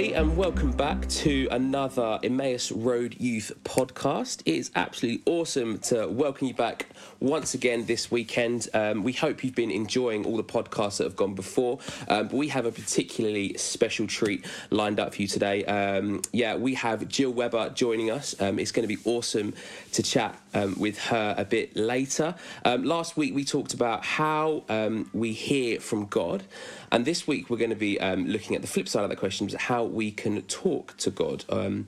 Everybody, and welcome back to another Emmaus Road Youth podcast. It is absolutely awesome to welcome you back once again this weekend. Um, we hope you've been enjoying all the podcasts that have gone before, um, but we have a particularly special treat lined up for you today. Um, yeah, we have Jill Weber joining us. Um, it's going to be awesome to chat um, with her a bit later. Um, last week, we talked about how we hear from God. And this week we're going to be um, looking at the flip side of that question, is how we can talk to God. Um,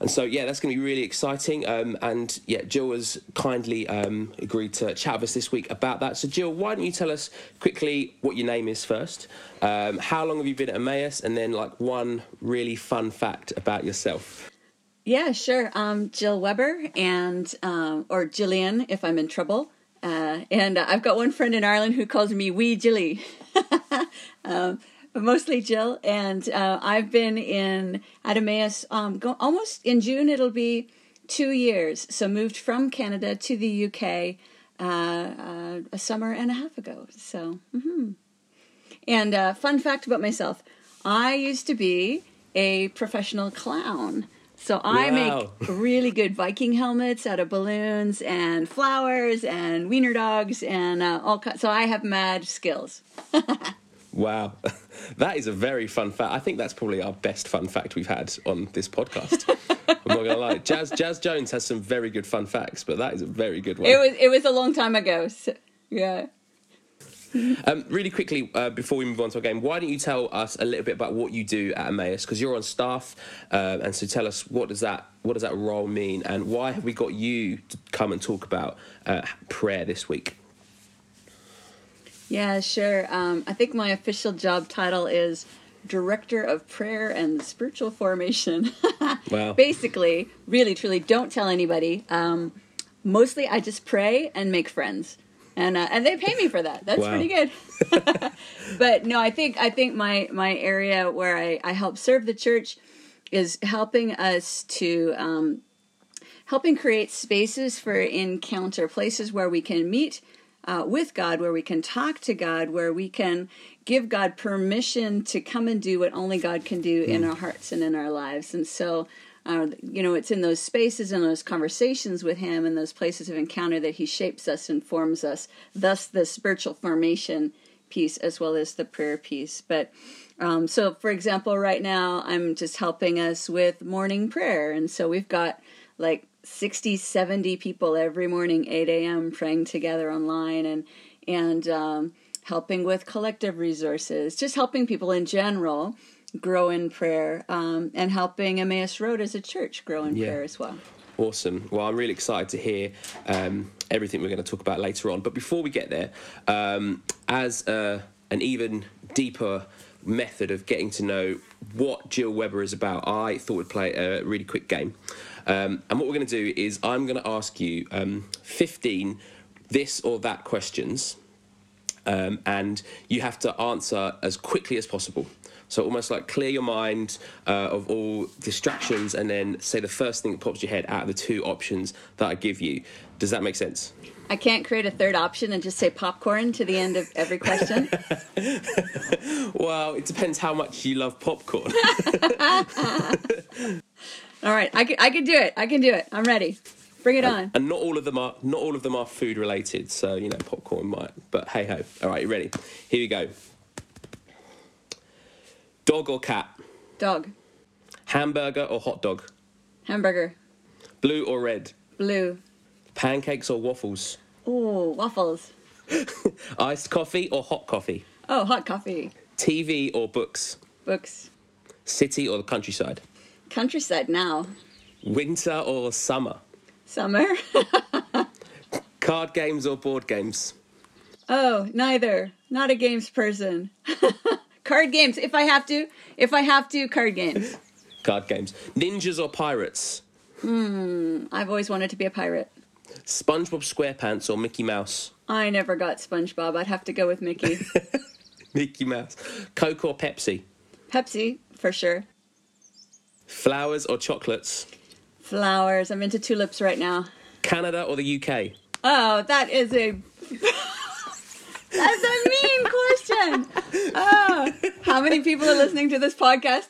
and so, yeah, that's going to be really exciting. Um, and yeah, Jill has kindly um, agreed to chat with us this week about that. So, Jill, why don't you tell us quickly what your name is first? Um, how long have you been at Emmaus? And then, like, one really fun fact about yourself. Yeah, sure. Jill Weber, and um, or Jillian if I'm in trouble. Uh, and I've got one friend in Ireland who calls me Wee Jilly. um, mostly Jill. And uh, I've been in at Emmaus um, go, almost in June, it'll be two years. So moved from Canada to the UK uh, uh, a summer and a half ago. So, mm-hmm. and uh, fun fact about myself I used to be a professional clown. So I wow. make really good Viking helmets out of balloons and flowers and wiener dogs and uh, all. kinds. so I have mad skills. wow, that is a very fun fact. I think that's probably our best fun fact we've had on this podcast. I'm not gonna lie. Jazz Jazz Jones has some very good fun facts, but that is a very good one. It was it was a long time ago. So, yeah. Um, really quickly, uh, before we move on to our game, why don't you tell us a little bit about what you do at Emmaus? Because you're on staff, uh, and so tell us what does that what does that role mean, and why have we got you to come and talk about uh, prayer this week? Yeah, sure. Um, I think my official job title is Director of Prayer and Spiritual Formation. wow. Basically, really, truly, don't tell anybody. Um, mostly, I just pray and make friends and uh, and they pay me for that. That's wow. pretty good. but no, I think I think my my area where I I help serve the church is helping us to um, helping create spaces for encounter, places where we can meet uh, with God, where we can talk to God, where we can give God permission to come and do what only God can do mm. in our hearts and in our lives. And so uh, you know, it's in those spaces and those conversations with Him and those places of encounter that He shapes us and forms us. Thus, the spiritual formation piece as well as the prayer piece. But um, so, for example, right now I'm just helping us with morning prayer, and so we've got like 60, 70 people every morning, 8 a.m., praying together online and and um, helping with collective resources, just helping people in general grow in prayer um, and helping Emmaus Road as a church grow in yeah. prayer as well. Awesome. Well, I'm really excited to hear um, everything we're going to talk about later on. But before we get there, um, as uh, an even deeper method of getting to know what Jill Weber is about, I thought we'd play a really quick game. Um, and what we're going to do is I'm going to ask you um, 15 this or that questions, um, and you have to answer as quickly as possible. So almost like clear your mind uh, of all distractions and then say the first thing that pops your head out of the two options that I give you. Does that make sense? I can't create a third option and just say popcorn to the end of every question. well, it depends how much you love popcorn. all right, I can, I can do it. I can do it. I'm ready. Bring it and, on. And not all of them are not all of them are food related. So you know, popcorn might. But hey ho. All right, you ready? Here we go. Dog or cat? Dog. Hamburger or hot dog? Hamburger. Blue or red? Blue. Pancakes or waffles? Ooh, waffles. Iced coffee or hot coffee? Oh, hot coffee. TV or books? Books. City or the countryside? Countryside now. Winter or summer? Summer. Card games or board games? Oh, neither. Not a games person. Card games. If I have to, if I have to, card games. Card games. Ninjas or pirates? Hmm. I've always wanted to be a pirate. SpongeBob SquarePants or Mickey Mouse? I never got SpongeBob. I'd have to go with Mickey. Mickey Mouse. Coke or Pepsi? Pepsi, for sure. Flowers or chocolates? Flowers. I'm into tulips right now. Canada or the UK? Oh, that is a. That's a mean question. Oh, how many people are listening to this podcast?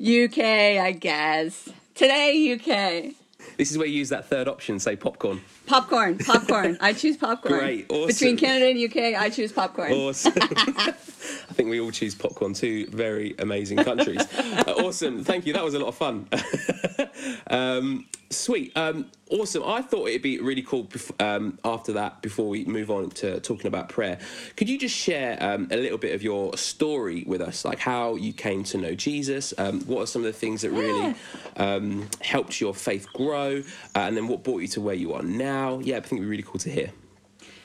UK, I guess. Today, UK. This is where you use that third option, say popcorn. Popcorn, popcorn. I choose popcorn. Great, awesome. Between Canada and UK, I choose popcorn. Awesome. I think we all choose popcorn. Two very amazing countries. uh, awesome. Thank you. That was a lot of fun. um, sweet. Um, awesome. I thought it'd be really cool um, after that, before we move on to talking about prayer. Could you just share um, a little bit of your story with us, like how you came to know Jesus? Um, what are some of the things that really um, helped your faith grow? Uh, and then what brought you to where you are now? Yeah, I think it'd be really cool to hear.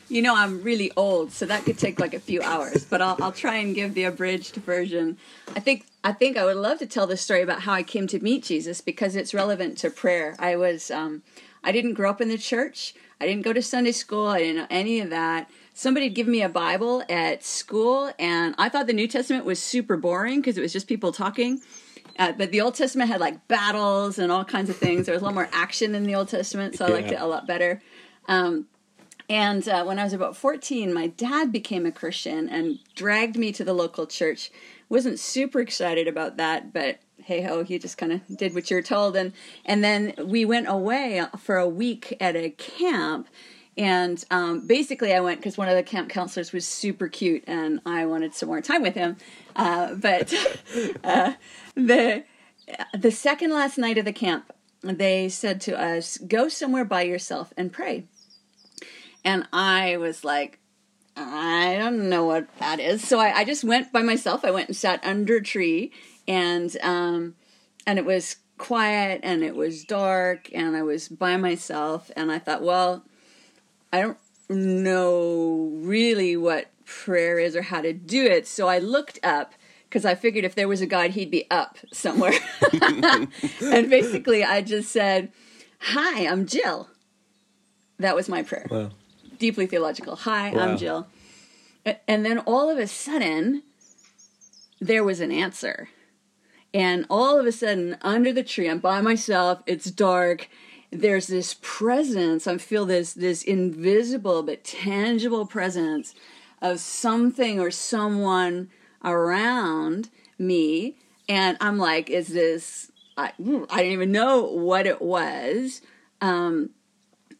You know, I'm really old, so that could take like a few hours, but I'll, I'll try and give the abridged version. I think I think I would love to tell the story about how I came to meet Jesus because it's relevant to prayer. I was um, I didn't grow up in the church. I didn't go to Sunday school. I didn't know any of that. Somebody had given me a Bible at school, and I thought the New Testament was super boring because it was just people talking. Uh, but the Old Testament had like battles and all kinds of things. There was a lot more action in the Old Testament, so I liked it a lot better. Um, and uh, when I was about 14, my dad became a Christian and dragged me to the local church. Wasn't super excited about that, but hey ho, he just kind of did what you're told. And and then we went away for a week at a camp. And um, basically, I went because one of the camp counselors was super cute, and I wanted some more time with him. Uh, but uh, the the second last night of the camp, they said to us, "Go somewhere by yourself and pray." And I was like, I don't know what that is. So I, I just went by myself. I went and sat under a tree, and um, and it was quiet and it was dark, and I was by myself. And I thought, well, I don't know really what prayer is or how to do it. So I looked up because I figured if there was a God, he'd be up somewhere. and basically, I just said, "Hi, I'm Jill." That was my prayer. Wow deeply theological. Hi, wow. I'm Jill. And then all of a sudden, there was an answer. And all of a sudden, under the tree, I'm by myself, it's dark. There's this presence. I feel this this invisible but tangible presence of something or someone around me. And I'm like, is this I, I didn't even know what it was. Um,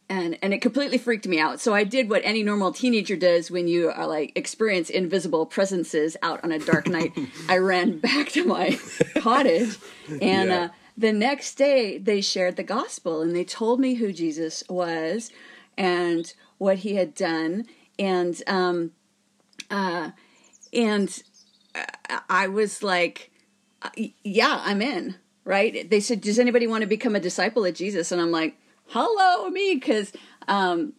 and and it completely freaked me out. So I did what any normal teenager does when you are like experience invisible presences out on a dark night. I ran back to my cottage, and yeah. uh, the next day they shared the gospel and they told me who Jesus was and what he had done, and um, uh, and I was like, uh, yeah, I'm in. Right? They said, does anybody want to become a disciple of Jesus? And I'm like hello me because um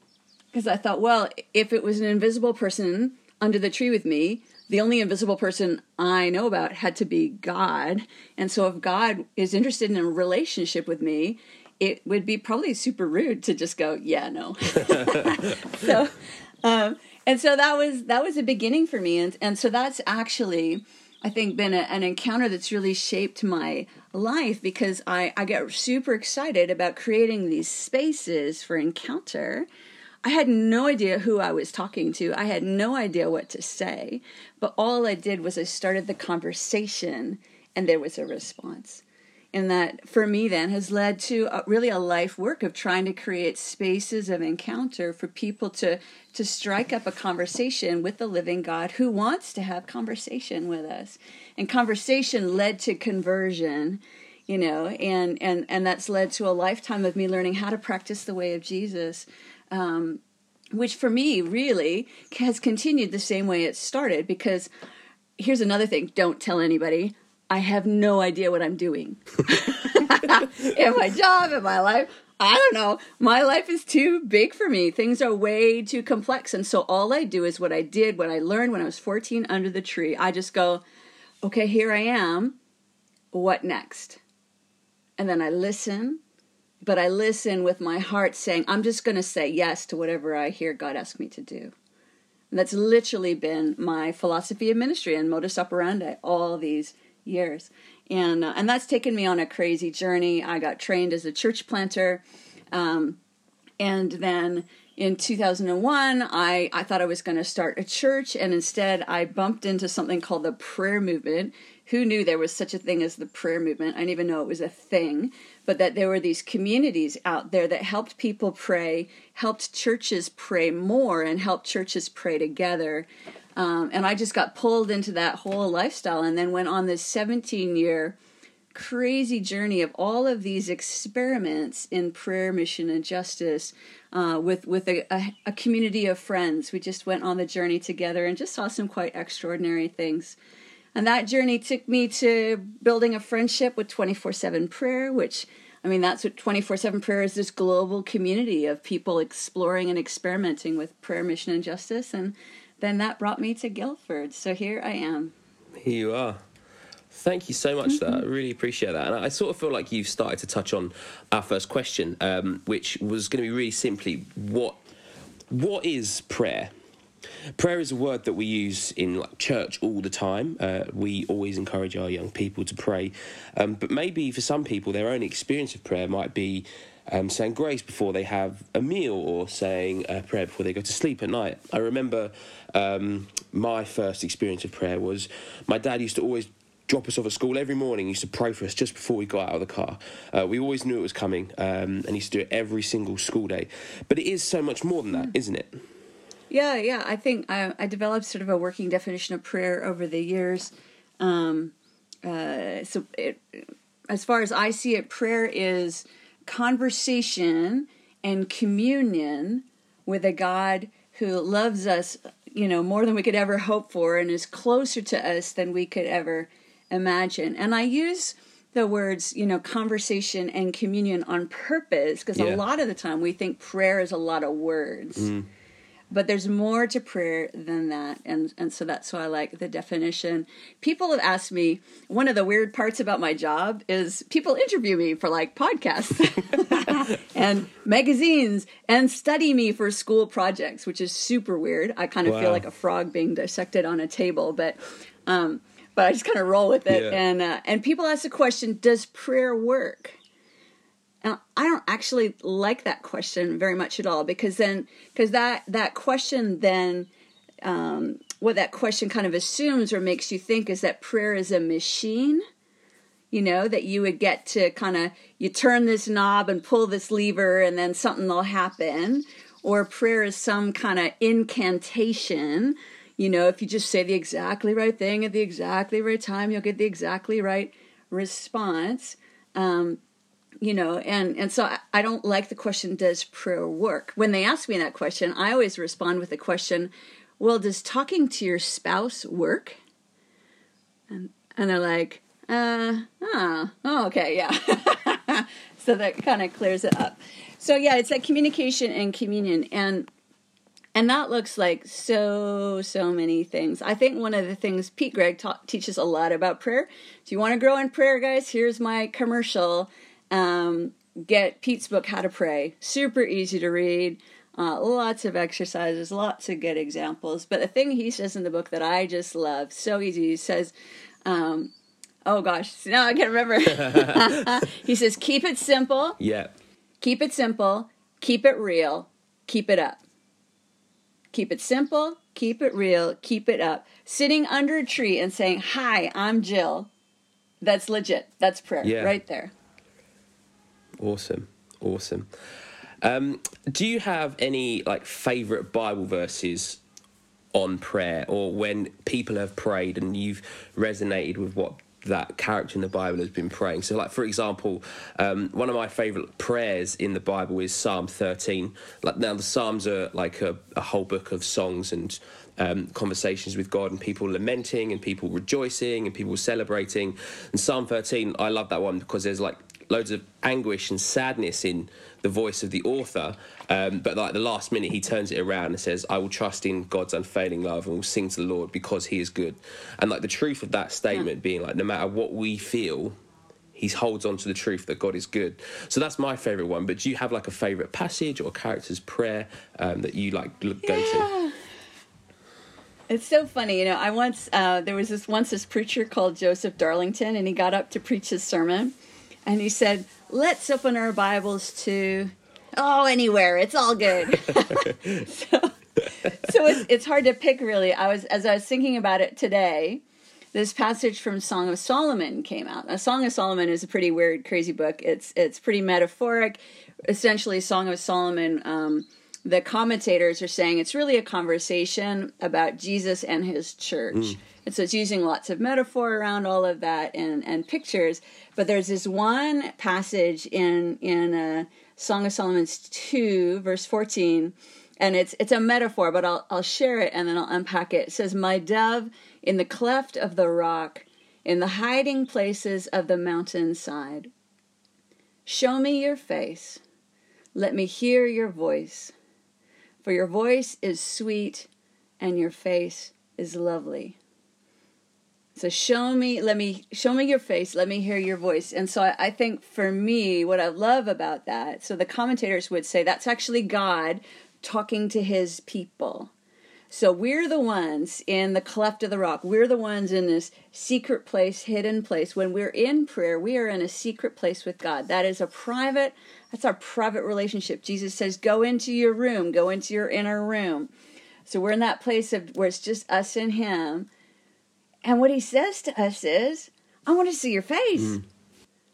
because i thought well if it was an invisible person under the tree with me the only invisible person i know about had to be god. And so if god is interested in a relationship with me it would be probably super rude to just go yeah no. So um and so that was that was a beginning for me. And and so that's actually I think been a, an encounter that's really shaped my life because I, I get super excited about creating these spaces for encounter. I had no idea who I was talking to. I had no idea what to say. But all I did was I started the conversation and there was a response and that for me then has led to a, really a life work of trying to create spaces of encounter for people to to strike up a conversation with the living God who wants to have conversation with us and conversation led to conversion you know and and and that's led to a lifetime of me learning how to practice the way of Jesus um, which for me really has continued the same way it started because here's another thing don't tell anybody I have no idea what I'm doing. in my job, in my life, I don't know. My life is too big for me. Things are way too complex. And so all I do is what I did, what I learned when I was 14 under the tree. I just go, okay, here I am. What next? And then I listen, but I listen with my heart saying, I'm just going to say yes to whatever I hear God ask me to do. And that's literally been my philosophy of ministry and modus operandi all these years. And, uh, and that's taken me on a crazy journey. I got trained as a church planter. Um, And then in 2001, I, I thought I was going to start a church, and instead I bumped into something called the prayer movement. Who knew there was such a thing as the prayer movement? I didn't even know it was a thing, but that there were these communities out there that helped people pray, helped churches pray more, and helped churches pray together. Um, and I just got pulled into that whole lifestyle and then went on this 17 year crazy journey of all of these experiments in prayer, mission, and justice uh, with with a, a, a, community of friends. We just went on the journey together and just saw some quite extraordinary things. And that journey took me to building a friendship with 24 7 prayer, which I mean, that's what 24 7 prayer is this global community of people exploring and experimenting with prayer, mission, and justice. And then that brought me to Guildford. So here I am. Here you are. Thank you so much mm-hmm. for that. I really appreciate that. And I sort of feel like you've started to touch on our first question, um, which was going to be really simply what what is prayer? Prayer is a word that we use in like church all the time. Uh, we always encourage our young people to pray, um, but maybe for some people, their own experience of prayer might be um, saying grace before they have a meal or saying a prayer before they go to sleep at night. I remember um, my first experience of prayer was my dad used to always drop us off at school every morning. He used to pray for us just before we got out of the car. Uh, we always knew it was coming, um, and he used to do it every single school day. But it is so much more than that, mm. isn't it? Yeah, yeah. I think I, I, developed sort of a working definition of prayer over the years. Um, uh, so, it, as far as I see it, prayer is conversation and communion with a God who loves us, you know, more than we could ever hope for and is closer to us than we could ever imagine. And I use the words, you know, conversation and communion on purpose because yeah. a lot of the time we think prayer is a lot of words. Mm but there's more to prayer than that. And and so that's why i like the definition. People have asked me one of the weird parts about my job is people interview me for like podcasts and magazines and study me for school projects which is super weird. I kind of wow. feel like a frog being dissected on a table but um but i just kind of roll with it. Yeah. and uh, and people ask the question does prayer work and I don't actually like that question very much at all because then because that that question then um, what that question kind of assumes or makes you think is that prayer is a machine you know that you would get to kind of you turn this knob and pull this lever and then something will happen. Or prayer is some kind of incantation you know if you just say the exactly right thing at the exactly right time you'll get the exactly right response. Um, you know and and so I, I, don't like the question does prayer work? When they ask me that question i always respond with the question well does talking to your spouse work? And and they're like uh oh, oh okay yeah. So that kind of clears it up. So yeah it's like communication and communion and and that looks like so so many things. I think one of the things pete greig ta- teaches a lot about prayer. If you want to grow in prayer guys? Here's my commercial um, get Pete's book, How to Pray. Super easy to read. Uh, lots of exercises, lots of good examples. But the thing he says in the book that I just love, so easy, he says, um, oh gosh, now I can't remember. he says, keep it simple. Yeah. Keep it simple. Keep it real. Keep it up. Keep it simple. Keep it real. Keep it up. Sitting under a tree and saying, Hi, I'm Jill. That's legit. That's prayer yeah. right there. Awesome, awesome. Um, do you have any like favorite Bible verses on prayer, or when people have prayed and you've resonated with what that character in the Bible has been praying. So, like for example, um, one of my favorite prayers in the Bible is Psalm 13. Like now, the Psalms are like a, a whole book of songs and um, conversations with God, and people lamenting, and people rejoicing, and people celebrating. And Psalm 13, I love that one because there's like loads of anguish and sadness in the voice of the author. Um, but like the last minute, he turns it around and says, "I will trust in God's unfailing love and will sing to the Lord because He is good." And like the truth of that statement yeah. being like, no matter what we feel, he holds on to the truth that God is good. So that's my favorite one. But do you have like a favorite passage or character's prayer um, that you like go yeah. to? It's so funny, you know. I once uh, there was this once this preacher called Joseph Darlington, and he got up to preach his sermon, and he said, Let's open our Bibles to, Oh, anywhere, it's all good. so, so it's it's hard to pick really. I was as I was thinking about it today. This passage from Song of Solomon came out. A Song of Solomon is a pretty weird, crazy book. It's it's pretty metaphoric. Essentially, Song of Solomon. Um, the commentators are saying it's really a conversation about Jesus and his church. Mm. And so it's using lots of metaphor around all of that and, and pictures. But there's this one passage in in uh, Song of Solomon 2, verse 14, and it's it's a metaphor, but I'll I'll share it and then I'll unpack it. It says, My dove in the cleft of the rock, in the hiding places of the mountainside. Show me your face. Let me hear your voice. For your voice is sweet and your face is lovely. So show me, let me show me your face, let me hear your voice. And so I, I, think for me, what I love about that, so the commentators would say that's actually God talking to his people. So we're the ones in the cleft of the rock. We're the ones in this secret place, hidden place. When we're in prayer, we are in a secret place with God. That is a private, that's our private relationship. Jesus says, go into your room, go into your inner room. So we're in that place of where it's just us and him. And what he says to us is, I want to see your face. Mm.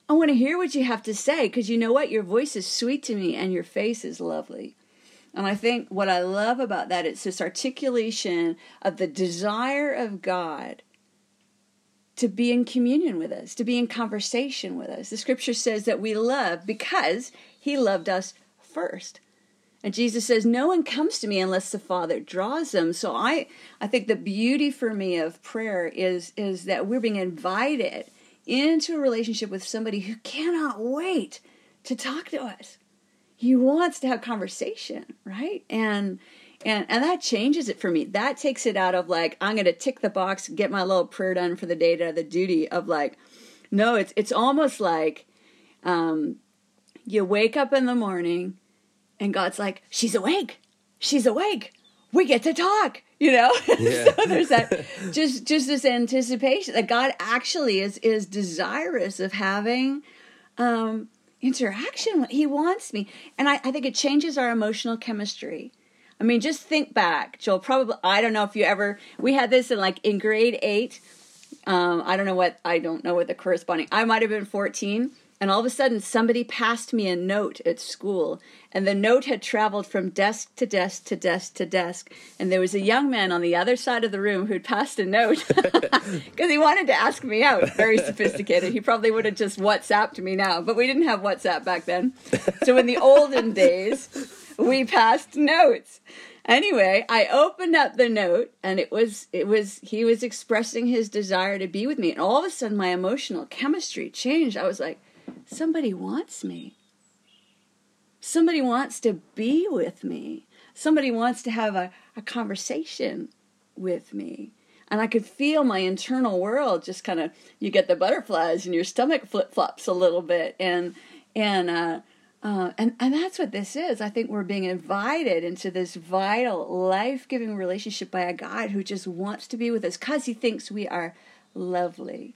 I want to hear what you have to say because you know what? Your voice is sweet to me and your face is lovely. And I think what I love about that it's this articulation of the desire of God to be in communion with us, to be in conversation with us. The scripture says that we love because he loved us first. And Jesus says, No one comes to me unless the Father draws them. So I, I think the beauty for me of prayer is, is that we're being invited into a relationship with somebody who cannot wait to talk to us he wants to have conversation, right? And and and that changes it for me. That takes it out of like I'm going to tick the box, get my little prayer done for the day to the duty of like no, it's it's almost like um you wake up in the morning and God's like, "She's awake. She's awake. We get to talk." You know? Yeah. so there's that just just this anticipation that God actually is is desirous of having um interaction. He wants me. And I, I think it changes our emotional chemistry. I mean, just think back, Joel. Probably, I don't know if you ever, we had this in like in grade eight. Um, I don't know what, I don't know what the corresponding, I might have been 14 and all of a sudden somebody passed me a note at school and the note had traveled from desk to desk to desk to desk. And there was a young man on the other side of the room who'd passed a note because he wanted to ask me out. Very sophisticated. He probably would have just whatsapped me now but we didn't have whatsapp back then. So in the olden days we passed notes. Anyway i opened up the note and it was it was he was expressing his desire to be with me. And all of a sudden my emotional chemistry changed. I was like somebody wants me. Somebody wants to be with me. Somebody wants to have a, a conversation with me. And I could feel my internal world just kind of, you get the butterflies and your stomach flip flops a little bit. And, and, uh, uh, and and that's what this is. I think we're being invited into this vital, life giving relationship by a God who just wants to be with us because He thinks we are lovely,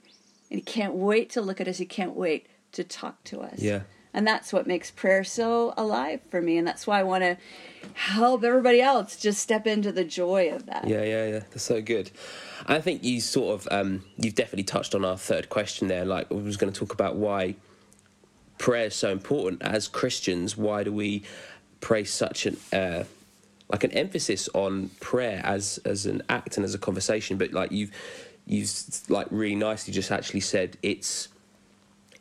and He can't wait to look at us. He can't wait to talk to us. Yeah. And that's what makes prayer so alive for me. And that's why I want to help everybody else just step into the joy of that. Yeah, yeah, yeah. That's so good. I think you sort of, um, you've definitely touched on our third question there. Like, I was going to talk about why prayer is so important. As Christians, why do we pray such an, uh, like an emphasis on prayer as as an act and as a conversation but like you've you've like really nicely just actually said it's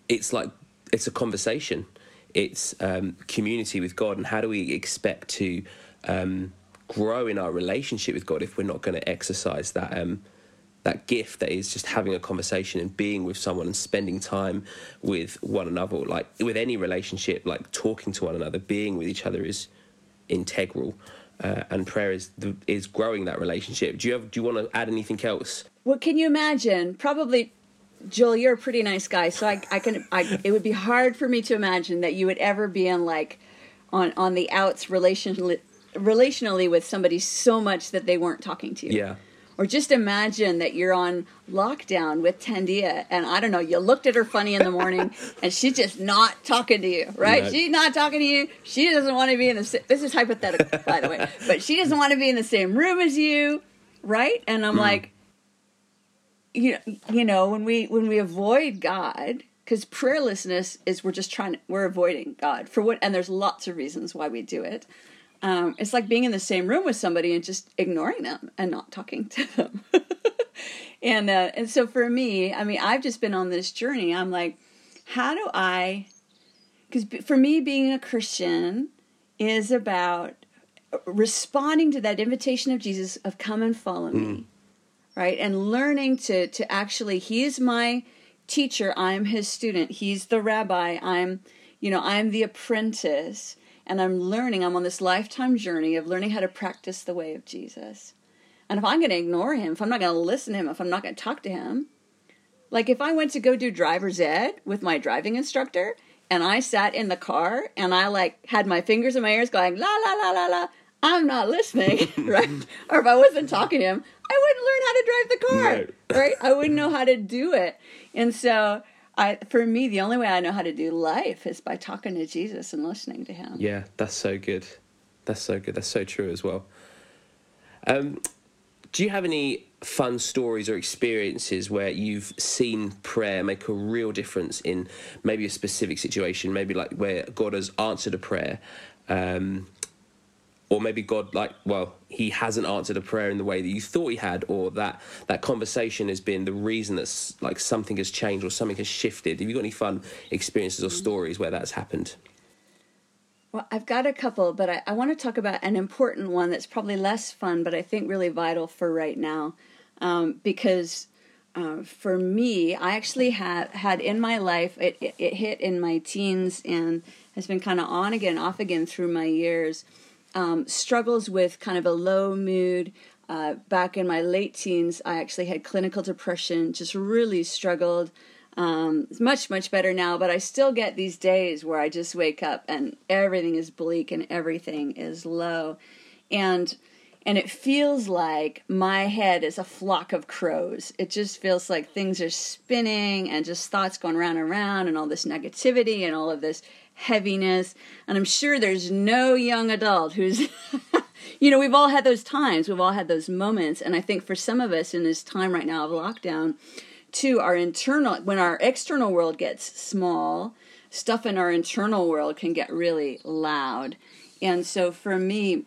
it's like it's a conversation. It's um, community with God, and how do we expect to um, grow in our relationship with God if we're not going to exercise that um, that gift that is just having a conversation and being with someone and spending time with one another? Like with any relationship, like talking to one another, being with each other is integral. Uh, and prayer is is growing that relationship. Do you have, do you want to add anything else? Well, can you imagine? Probably Joel, you're a pretty nice guy, so I, I can, I, it would be hard for me to imagine that you would ever be in like, on on the outs relationally, relationally with somebody so much that they weren't talking to you. Yeah. or just imagine that you're on lockdown with Tandia, and I don't know, you looked at her funny in the morning, and she's just not talking to you, right? No. She's not talking to you. She doesn't want to be in the. This is hypothetical, by the way, but she doesn't want to be in the same room as you, right? And I'm mm. like, you you know, when we when we avoid God, because prayerlessness is we're just trying we're avoiding God for what, and there's lots of reasons why we do it. Um, it's like being in the same room with somebody and just ignoring them and not talking to them. and uh, and so for me, I mean, I've just been on this journey. I'm like, how do I? Because for me, being a Christian is about responding to that invitation of Jesus of come and follow me, mm. Right? And learning to to actually, He is my teacher. I'm His student. He's the rabbi. I'm, you know, I'm the apprentice and I'm learning, I'm on this lifetime journey of learning how to practice the way of Jesus. And if I'm going to ignore him, if I'm not going to listen to him, if I'm not going to talk to him, like if I went to go do driver's ed with my driving instructor and I sat in the car and I like had my fingers in my ears going la la la la la, I'm not listening, right? or if I wasn't talking to him, I wouldn't learn how to drive the car, right? I wouldn't know how to do it. And so I for me the only way I know how to do life is by talking to Jesus and listening to him. Yeah, that's so good. That's so good. That's so true as well. Um, do you have any fun stories or experiences where you've seen prayer make a real difference in maybe a specific situation, maybe like where God has answered a prayer, um, or maybe God like well he hasn't answered a prayer in the way that you thought he had or that that conversation has been the reason that like something has changed or something has shifted. Have you got any fun experiences or stories where that's happened? Well I've got a couple but I, I want to talk about an important one that's probably less fun but I think really vital for right now. Um, because uh, for me I actually had had in my life it, it, it hit in my teens and has been kind of on again off again through my years um, struggles with kind of a low mood. Uh, back in my late teens, I actually had clinical depression, just really struggled. Um, it's much, much better now, but I still get these days where I just wake up and everything is bleak and everything is low. And and it feels like my head is a flock of crows. It just feels like things are spinning and just thoughts going round and round and all this negativity and all of this heaviness. And I'm sure there's no young adult who's, you know, we've all had those times, we've all had those moments. And I think for some of us in this time right now of lockdown, too, our internal, when our external world gets small, stuff in our internal world can get really loud. And so for me,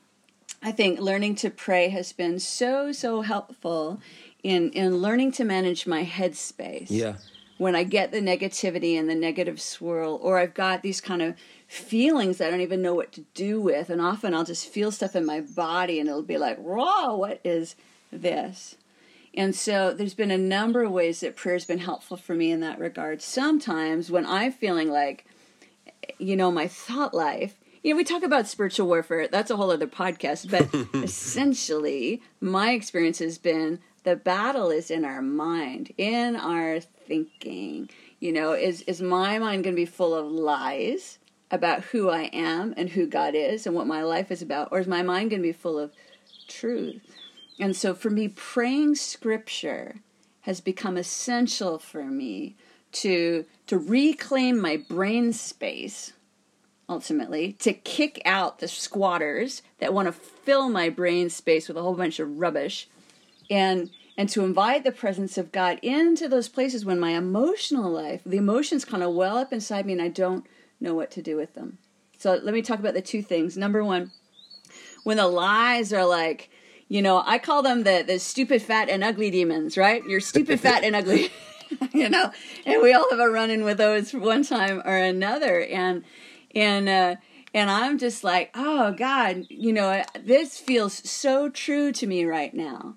I think learning to pray has been so, so helpful in, in learning to manage my headspace. Yeah when I get the negativity and the negative swirl, or I've got these kind of feelings I don't even know what to do with, and often I'll just feel stuff in my body and it'll be like, raw, what is this? And so there's been a number of ways that prayer's been helpful for me in that regard. Sometimes when I'm feeling like, you know, my thought life, you know, we talk about spiritual warfare, that's a whole other podcast, but essentially, my experience has been the battle is in our mind, in our thinking. You know, is is my mind going to be full of lies about who I am and who God is and what my life is about, or is my mind going to be full of truth? And so, for me, praying Scripture has become essential for me to to reclaim my brain space ultimately to kick out the squatters that want to fill my brain space with a whole bunch of rubbish and and to invite the presence of God into those places when my emotional life, the emotions kind of well up inside me and I don't know what to do with them. So let me talk about the two things. Number one, when the lies are like, you know, I call them the the stupid, fat, and ugly demons, right? You're stupid, fat, and ugly, you know, and we all have a run in with those one time or another, and and uh, and I'm just like, oh God, you know, this feels so true to me right now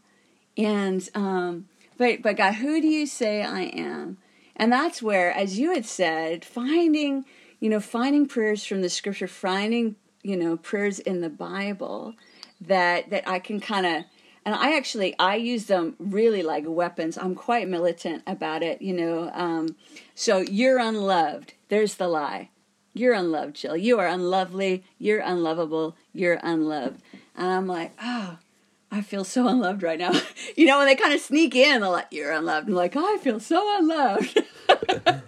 and um, but but God, who do you say I am? And that's where, as you had said, finding you know finding prayers from the Scripture, finding you know prayers in the Bible that that I can kind of and I actually I use them really like weapons. I'm quite militant about it, you know. Um, so you're unloved. There's the lie. You're unloved, Jill. You are unlovely. You're unlovable. You're unloved. And I'm like, oh, I feel so unloved right now. you know, when they kind of sneak in, they're like, You're unloved. I'm like, oh, I feel so unloved.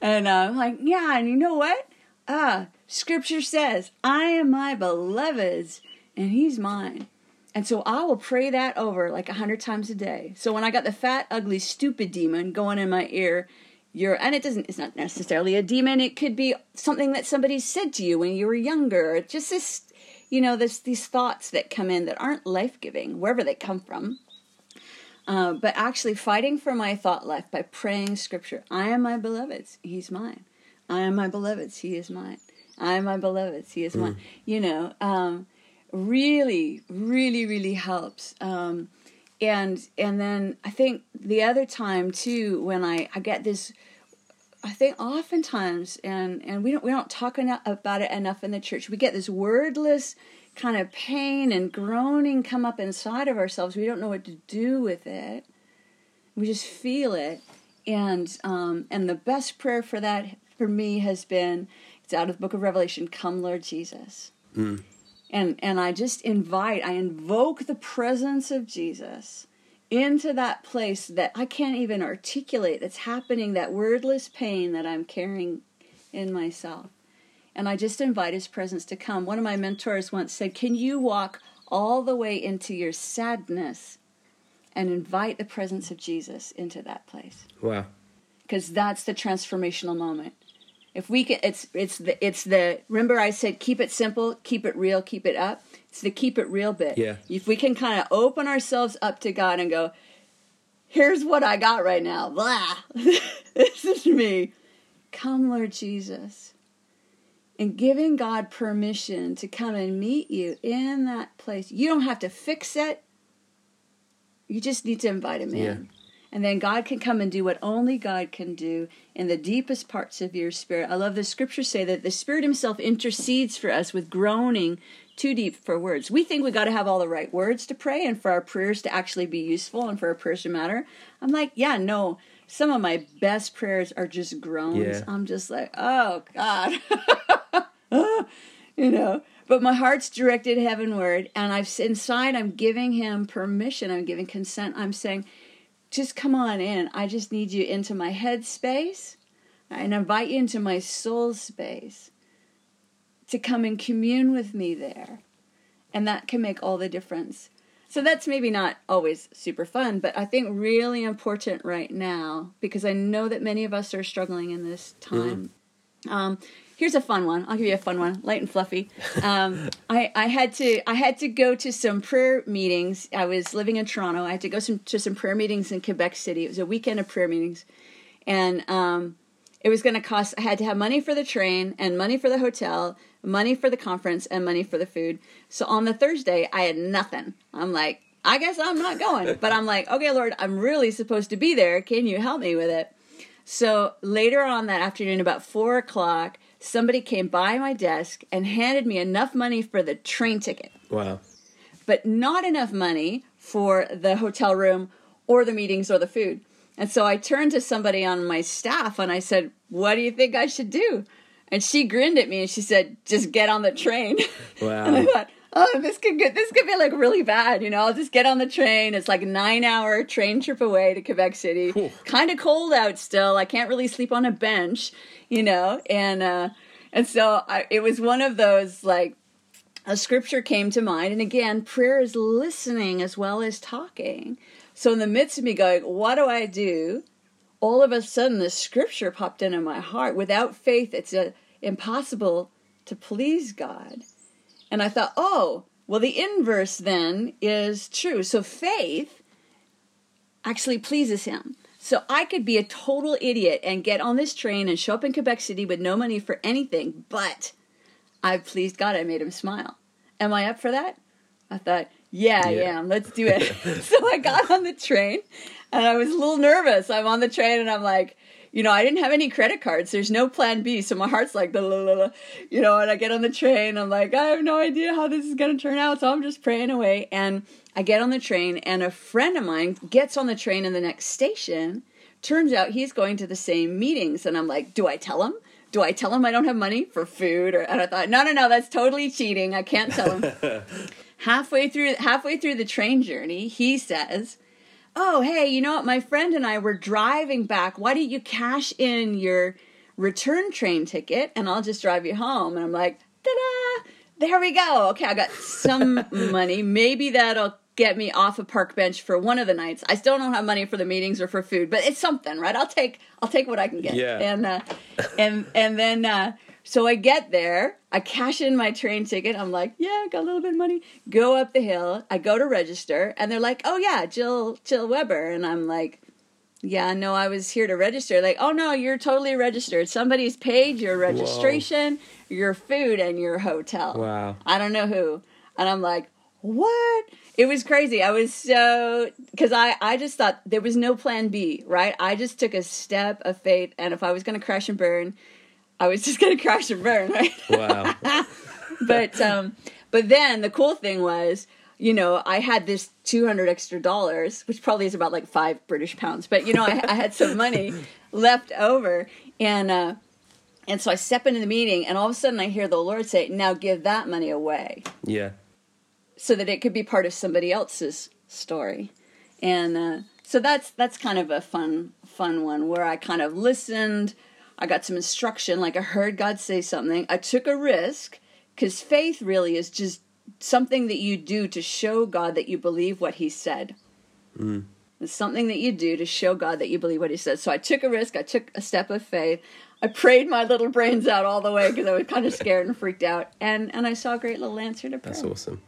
and uh, I'm like, Yeah, and you know what? Ah, scripture says, I am my beloved's, and he's mine. And so I will pray that over like a hundred times a day. So when I got the fat, ugly, stupid demon going in my ear, you're and it doesn't it's not necessarily a demon, it could be something that somebody said to you when you were younger. Just this you know, there's these thoughts that come in that aren't life giving, wherever they come from. Uh, but actually fighting for my thought life by praying scripture. I am my beloved's, he's mine. I am my beloved's, he is mine. I am my beloved's, he is mm. mine. You know, um, really, really, really helps. Um, and and then I think the other time too, when I, I get this I think oftentimes, and and we don't we don't talk enough about it enough in the church. We get this wordless kind of pain and groaning come up inside of ourselves. We don't know what to do with it. We just feel it, and um, and the best prayer for that for me has been it's out of the book of Revelation. Come, Lord Jesus. Mm. And and I just invite, I invoke the presence of Jesus into that place that I can't even articulate that's happening, that wordless pain that I'm carrying in myself. And I just invite his presence to come. One of my mentors once said, Can you walk all the way into your sadness and invite the presence of Jesus into that place? Wow. Because that's the transformational moment. If we can, it's it's the it's the remember I said keep it simple, keep it real, keep it up. It's the keep it real bit. Yeah. If we can kind of open ourselves up to God and go, here's what I got right now. Blah. this is me. Come, Lord Jesus. And giving God permission to come and meet you in that place. You don't have to fix it. You just need to invite him in. And then God can come and do what only God can do in the deepest parts of your spirit. I love the scriptures say that the Spirit Himself intercedes for us with groaning too deep for words. We think we got to have all the right words to pray and for our prayers to actually be useful and for our prayers to matter. I'm like, yeah, no. Some of my best prayers are just groans. Yeah. I'm just like, oh God, you know. But my heart's directed heavenward, and I've inside. I'm giving Him permission. I'm giving consent. I'm saying just come on in. I just need you into my head space and invite you into my soul space to come and commune with me there. And that can make all the difference. So that's maybe not always super fun, but I think really important right now because I know that many of us are struggling in this time. Mm. Um, here's a fun one. I'll give you a fun one, light and fluffy. Um, I, I had to I had to go to some prayer meetings. I was living in Toronto. I had to go some, to some prayer meetings in Quebec City. It was a weekend of prayer meetings, and um, it was going to cost. I had to have money for the train and money for the hotel, money for the conference, and money for the food. So on the Thursday, I had nothing. I'm like, I guess I'm not going. But I'm like, okay, Lord, I'm really supposed to be there. Can you help me with it? So later on that afternoon, about four o'clock somebody came by my desk and handed me enough money for the train ticket. Wow. But not enough money for the hotel room or the meetings or the food. And so I turned to somebody on my staff and I said, What do you think I should do? And she grinned at me and she said, Just get on the train. Wow. and I thought, oh, this could get this could be like really bad, you know. I'll just get on the train. It's like a nine hour train trip away to Quebec City. Kind of cold out still. I can't really sleep on a bench, you know. And uh, and so I, it was one of those like a scripture came to mind, and again, prayer is listening as well as talking. So in the midst of me going, what do I do? All of a sudden, the scripture popped into my heart. Without faith, it's a, uh, impossible to please God. And I thought, oh, well, the inverse then is true. So faith actually pleases him. So I could be a total idiot and get on this train and show up in Quebec City with no money for anything, but I've pleased God. I made him smile. Am I up for that? I thought, yeah, yeah. I am. Let's do it. so I got on the train and I was a little nervous. I'm on the train and I'm like, you know, I didn't have any credit cards. There's no plan B. So my heart's like, you know, and I get on the train. I'm like, I have no idea how this is going to turn out. So I'm just praying away. And I get on the train, and a friend of mine gets on the train in the next station. Turns out he's going to the same meetings. And I'm like, do I tell him? Do I tell him I don't have money for food? Or, and I thought, no, no, no, that's totally cheating. I can't tell him. halfway through halfway through the train journey, he says, "Oh, hey, you know what? My friend and I were driving back. Why don't you cash in your return train ticket and I'll just drive you home?" And I'm like, "Ta-da! There we go. Okay, I got some money. Maybe that'll get me off a park bench for one of the nights. I still don't have money for the meetings or for food, but it's something, right? I'll take I'll take what I can get. Yeah. And uh, and and then uh, so I get there, I cash in my train ticket. I'm like, yeah, got a little bit of money. Go up the hill. I go to register, and they're like, oh yeah, Jill Jill Weber, and I'm like. Yeah, no, I was here to register. Like, oh no, you're totally registered. Somebody's paid your registration, Whoa. your food, and your hotel. Wow. I don't know who. And I'm like, what? It was crazy. I was so because I I just thought there was no plan B, right? I just took a step of faith, and if I was going to crash and burn, I was just going to crash and burn, right? Wow. but um, but then the cool thing was, you know, I had this two hundred extra dollars, which probably is about like five British pounds, but you know, I, I had some money left over, and uh, and so I step into the meeting, and all of a sudden I hear the Lord say, "Now give that money away." Yeah so that it could be part of somebody else's story. And uh, so that's that's kind of a fun fun one where I kind of listened. I got some instruction, like I heard God say something. I took a risk because faith really is just something that you do to show God that you believe what He said. Mm. It's something that you do to show God that you believe what He said. So I took a risk. I took a step of faith. I prayed my little brains out all the way because I was kind of scared and freaked out, and and I saw a great little answer to prayer. That's awesome.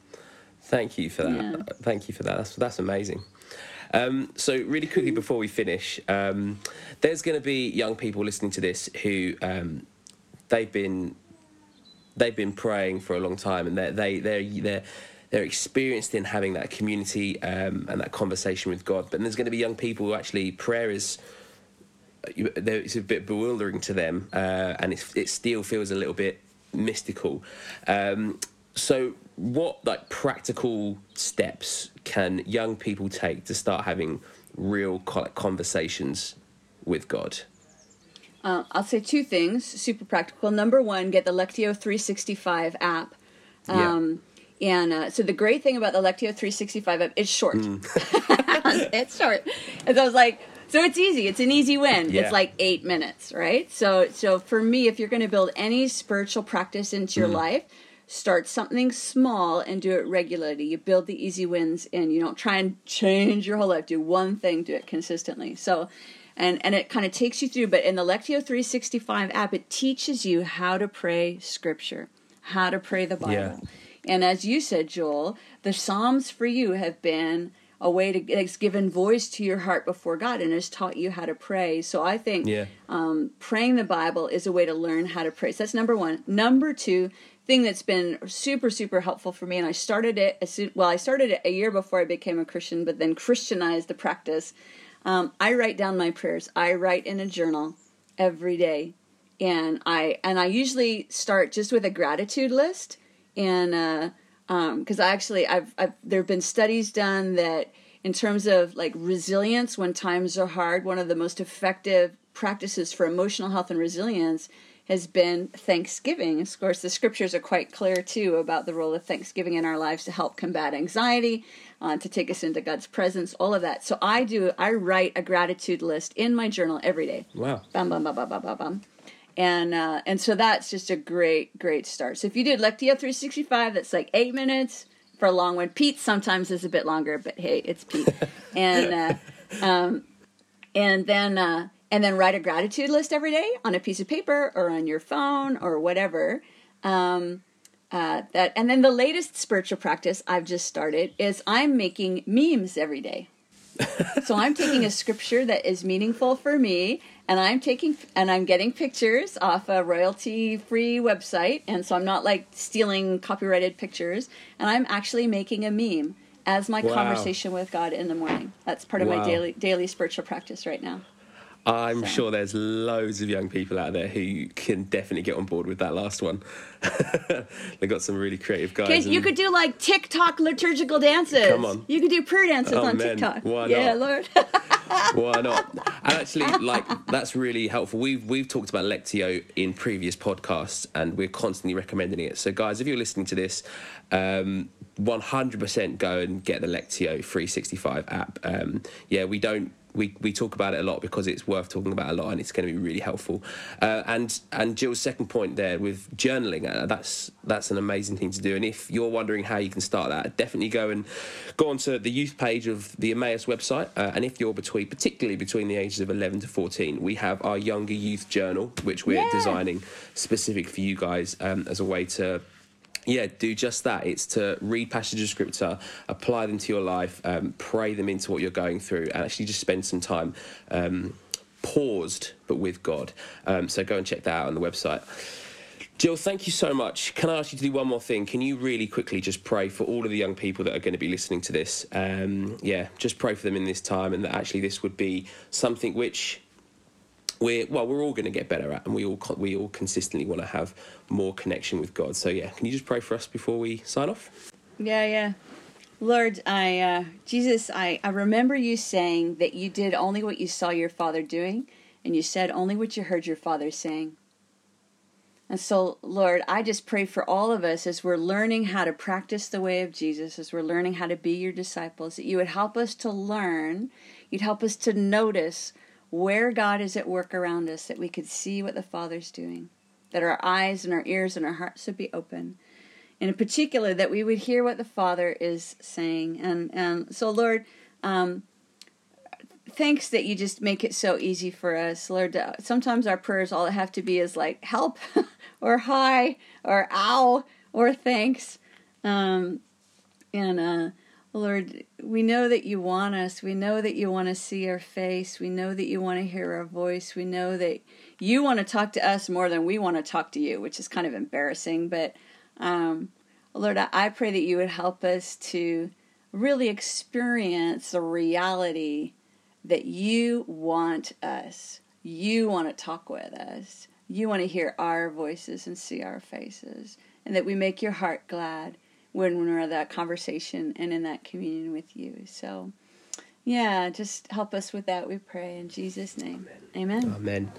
Thank you for that. Yeah. Thank you for that. That's that's amazing. Um, so, really quickly before we finish, um, there's going to be young people listening to this who um, they've been they've been praying for a long time, and they're they they're they're they're experienced in having that community um, and that conversation with God. But there's going to be young people who actually prayer is it's a bit bewildering to them, uh, and it still feels a little bit mystical. Um, so, what like practical steps can young people take to start having real conversations with God? Uh, I'll say two things, super practical. Number one, get the Lectio 365 app. Um, yeah. And uh, so the great thing about the Lectio 365 app, it's short. Mm. it's short. And so I was like, so it's easy. It's an easy win. Yeah. It's like eight minutes, right? So, so for me, if you're going to build any spiritual practice into your mm. life, start something small and do it regularly. You build the easy wins and you don't try and change your whole life. Do one thing, do it consistently. So, and, and it kind of takes you through, but in the Lectio 365 app, it teaches you how to pray scripture, how to pray the Bible. Yeah. And as you said, Joel, the Psalms for you have been a way to it's given voice to your heart before God and has taught you how to pray. So I think yeah. um, praying the Bible is a way to learn how to pray. So that's number one. Number two, thing that's been super super helpful for me and i started it as soon well i started it a year before i became a christian but then christianized the practice. Um, i write down my prayers. I write in a journal every day and i and i usually start just with a gratitude list and because uh, um, i actually I've, I've there have been studies done that in terms of like resilience when times are hard one of the most effective practices for emotional health and resilience has been Thanksgiving. Of course, the scriptures are quite clear too about the role of Thanksgiving in our lives to help combat anxiety, uh, to take us into God's presence, all of that. So I do. I write a gratitude list in my journal every day. Wow. Bam, bam, bam, bam, bam, bam, bam. And uh, and so that's just a great great start. So if you did Lectio 365, that's like eight minutes for a long one. Pete sometimes is a bit longer, but hey, it's Pete. and uh, um, and then uh, and then write a gratitude list every day on a piece of paper or on your phone or whatever. Um, uh, that and then the latest spiritual practice I've just started is I'm making memes every day. so I'm taking a scripture that is meaningful for me, and I'm taking and I'm getting pictures off a royalty-free website, and so I'm not like stealing copyrighted pictures, and I'm actually making a meme as my wow. conversation with God in the morning. That's part of wow. my daily daily spiritual practice right now. I'm so. sure there's loads of young people out there who can definitely get on board with that last one. They've got some really creative guys. You could do like TikTok liturgical dances. Come on. You could do prayer dances oh, on man. TikTok. Why not? Yeah, Lord. Why not? And actually, like that's really helpful. We've we've talked about Lectio in previous podcasts, and we're constantly recommending it. So, guys, if you're listening to this, um, 100% go and get the Lectio 365 app. Um, yeah, we don't we, we talk about it a lot because it's worth talking about a lot and it's going to be really helpful. Uh, and and Jill's second point there with journaling, uh, that's that's an amazing thing to do. And if you're wondering how you can start that, definitely go and go onto the youth page of the Emmaus website. Uh, and if you're between, particularly between the ages of 11 to 14, we have our younger youth journal, which we're yeah. designing specific for you guys um, as a way to yeah, do just that. It's to read passages of scripture, apply them to your life, um, pray them into what you're going through, and actually just spend some time um, paused but with God. Um, so go and check that out on the website. Jill, thank you so much. Can I ask you to do one more thing? Can you really quickly just pray for all of the young people that are going to be listening to this? Um, yeah, just pray for them in this time, and that actually this would be something which we're well we're all going to get better at and we all we all consistently want to have more connection with god. So yeah can you just pray for us before we sign off? Yeah yeah. Lord i uh, jesus i i remember you saying that you did only what you saw your father doing and you said only what you heard your father saying. And so, Lord, I just pray for all of us as we're learning how to practice the way of Jesus, as we're learning how to be your disciples, that you would help us to learn, you'd help us to notice where God is at work around us, that we could see what the Father's doing, that our eyes and our ears and our hearts would be open. And in particular, that we would hear what the Father is saying. And, and so, Lord, um, thanks that you just make it so easy for us. Lord, uh, sometimes our prayers, all have to be is like help or hi or ow or thanks. Um, and, uh, Lord, we know that you want us. We know that you want to see our face. We know that you want to hear our voice. We know that you want to talk to us more than we want to talk to you, which is kind of embarrassing. But um, Lord, I pray that you would help us to really experience the reality that you want us. You want to talk with us. You want to hear our voices and see our faces, and that we make your heart glad when we're in that conversation and in that communion with you. So, yeah, just help us with that, we pray. In Jesus' name. Amen. Amen. Amen.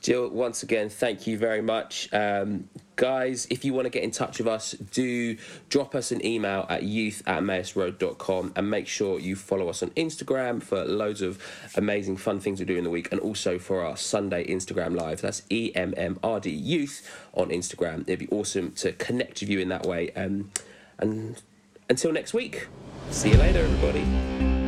Jill, once again, thank you very much. Um, guys, if you want to get in touch with us, do drop us an email at youth at emmausroad.com and make sure you follow us on Instagram for loads of amazing fun things we do in the week and also for our Sunday Instagram Live. That's EMMRD Youth on Instagram. It'd be awesome to connect with you in that way. Um, and until next week, see you later, everybody.